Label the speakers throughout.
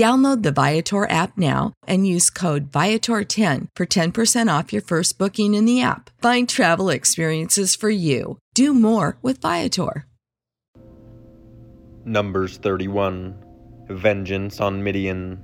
Speaker 1: Download the Viator app now and use code Viator10 for 10% off your first booking in the app. Find travel experiences for you. Do more with Viator.
Speaker 2: Numbers 31 Vengeance on Midian.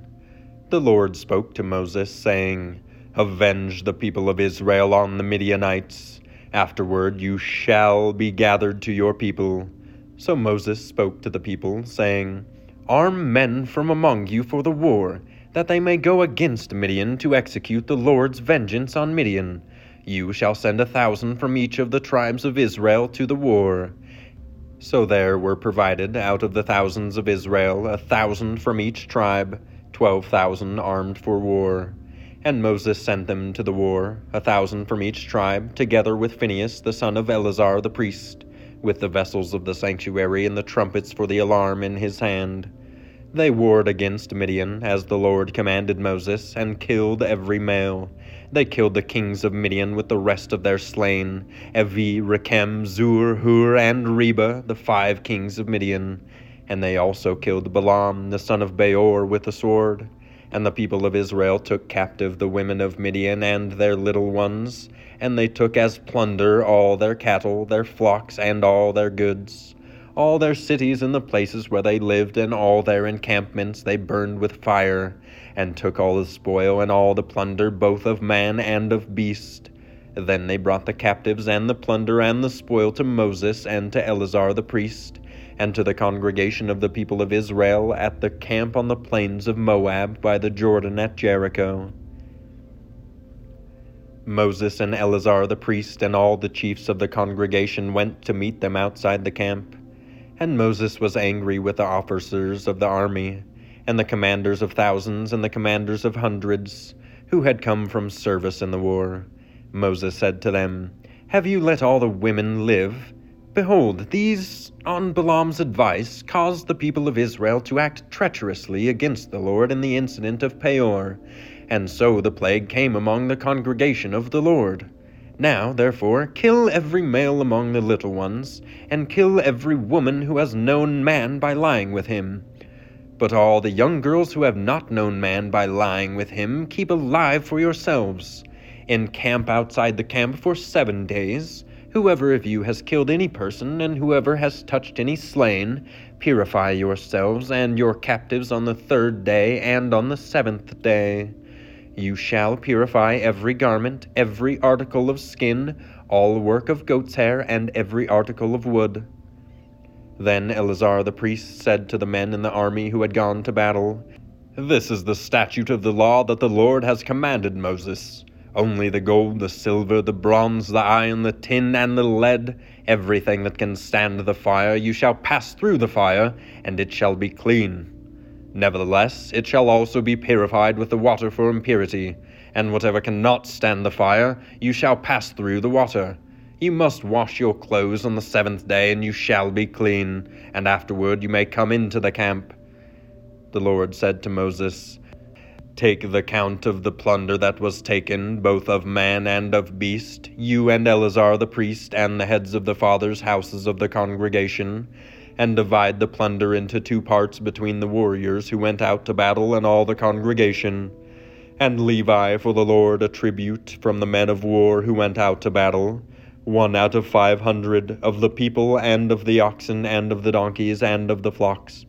Speaker 2: The Lord spoke to Moses, saying, Avenge the people of Israel on the Midianites. Afterward you shall be gathered to your people. So Moses spoke to the people, saying, Arm men from among you for the war, that they may go against Midian to execute the Lord's vengeance on Midian. You shall send a thousand from each of the tribes of Israel to the war. So there were provided out of the thousands of Israel a thousand from each tribe, twelve thousand armed for war. And Moses sent them to the war, a thousand from each tribe, together with Phinehas the son of Eleazar the priest, with the vessels of the sanctuary and the trumpets for the alarm in his hand. They warred against Midian, as the Lord commanded Moses, and killed every male. They killed the kings of Midian with the rest of their slain Evi, Rekem, Zur, Hur, and Reba, the five kings of Midian. And they also killed Balaam, the son of Beor, with the sword. And the people of Israel took captive the women of Midian and their little ones, and they took as plunder all their cattle, their flocks, and all their goods. All their cities and the places where they lived and all their encampments they burned with fire, and took all the spoil and all the plunder both of man and of beast. Then they brought the captives and the plunder and the spoil to Moses and to Eleazar the priest, and to the congregation of the people of Israel at the camp on the plains of Moab by the Jordan at Jericho. Moses and Eleazar the priest and all the chiefs of the congregation went to meet them outside the camp. And Moses was angry with the officers of the army, and the commanders of thousands, and the commanders of hundreds, who had come from service in the war. Moses said to them, Have you let all the women live? Behold, these, on Balaam's advice, caused the people of Israel to act treacherously against the Lord in the incident of Peor, and so the plague came among the congregation of the Lord. Now, therefore, kill every male among the little ones, and kill every woman who has known man by lying with him. But all the young girls who have not known man by lying with him, keep alive for yourselves. Encamp outside the camp for seven days. Whoever of you has killed any person, and whoever has touched any slain, purify yourselves and your captives on the third day and on the seventh day. You shall purify every garment, every article of skin, all work of goat's hair, and every article of wood. Then Eleazar the priest said to the men in the army who had gone to battle, This is the statute of the law that the Lord has commanded Moses. Only the gold, the silver, the bronze, the iron, the tin, and the lead, everything that can stand the fire, you shall pass through the fire, and it shall be clean. Nevertheless, it shall also be purified with the water for impurity, and whatever cannot stand the fire, you shall pass through the water. You must wash your clothes on the seventh day, and you shall be clean, and afterward you may come into the camp. The Lord said to Moses, Take the count of the plunder that was taken, both of man and of beast, you and Eleazar the priest, and the heads of the fathers' houses of the congregation and divide the plunder into two parts between the warriors who went out to battle and all the congregation. And Levi for the Lord a tribute from the men of war who went out to battle, one out of five hundred, of the people and of the oxen and of the donkeys and of the flocks.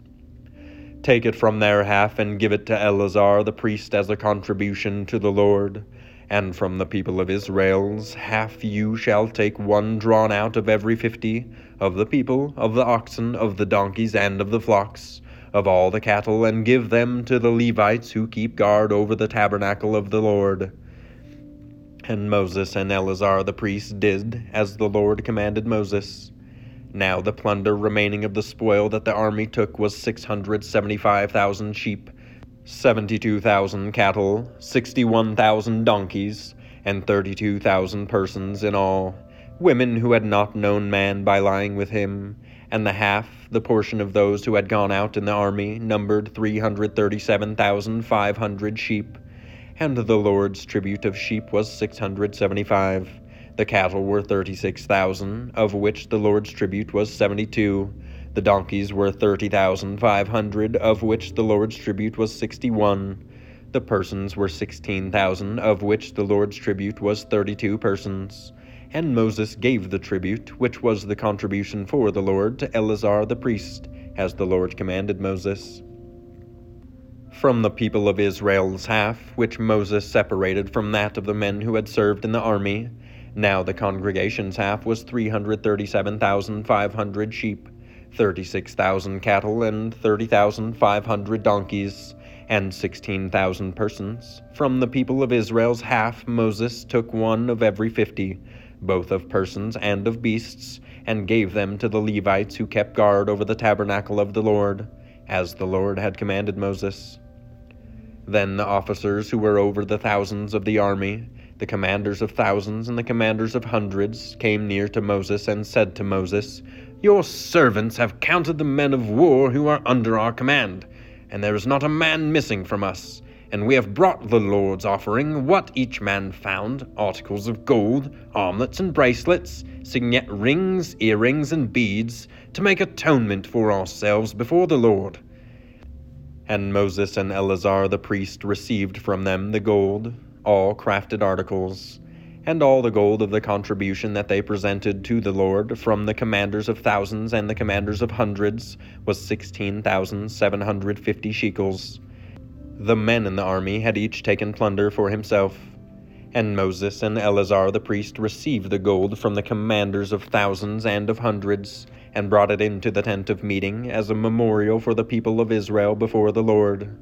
Speaker 2: Take it from their half and give it to Eleazar the priest as a contribution to the Lord. And from the people of Israel's half you shall take one drawn out of every fifty, of the people, of the oxen, of the donkeys, and of the flocks, of all the cattle, and give them to the Levites who keep guard over the tabernacle of the Lord. And Moses and Eleazar the priest did as the Lord commanded Moses. Now the plunder remaining of the spoil that the army took was six hundred seventy five thousand sheep, seventy two thousand cattle, sixty one thousand donkeys, and thirty two thousand persons in all, women who had not known man by lying with him, and the half, the portion of those who had gone out in the army, numbered three hundred thirty seven thousand five hundred sheep, and the Lord's tribute of sheep was six hundred seventy five. The cattle were thirty six thousand, of which the Lord's tribute was seventy two. The donkeys were thirty thousand five hundred, of which the Lord's tribute was sixty one. The persons were sixteen thousand, of which the Lord's tribute was thirty two persons. And Moses gave the tribute, which was the contribution for the Lord, to Eleazar the priest, as the Lord commanded Moses. From the people of Israel's half, which Moses separated from that of the men who had served in the army, now the congregation's half was 337,500 sheep, 36,000 cattle, and 30,500 donkeys, and 16,000 persons. From the people of Israel's half, Moses took one of every fifty, both of persons and of beasts, and gave them to the Levites who kept guard over the tabernacle of the Lord, as the Lord had commanded Moses. Then the officers who were over the thousands of the army, the commanders of thousands and the commanders of hundreds came near to Moses and said to Moses, Your servants have counted the men of war who are under our command, and there is not a man missing from us. And we have brought the Lord's offering what each man found articles of gold, armlets and bracelets, signet rings, earrings, and beads, to make atonement for ourselves before the Lord. And Moses and Eleazar the priest received from them the gold, all crafted articles, and all the gold of the contribution that they presented to the Lord from the commanders of thousands and the commanders of hundreds was sixteen thousand seven hundred fifty shekels. The men in the army had each taken plunder for himself. And Moses and Eleazar the priest received the gold from the commanders of thousands and of hundreds, and brought it into the tent of meeting as a memorial for the people of Israel before the Lord.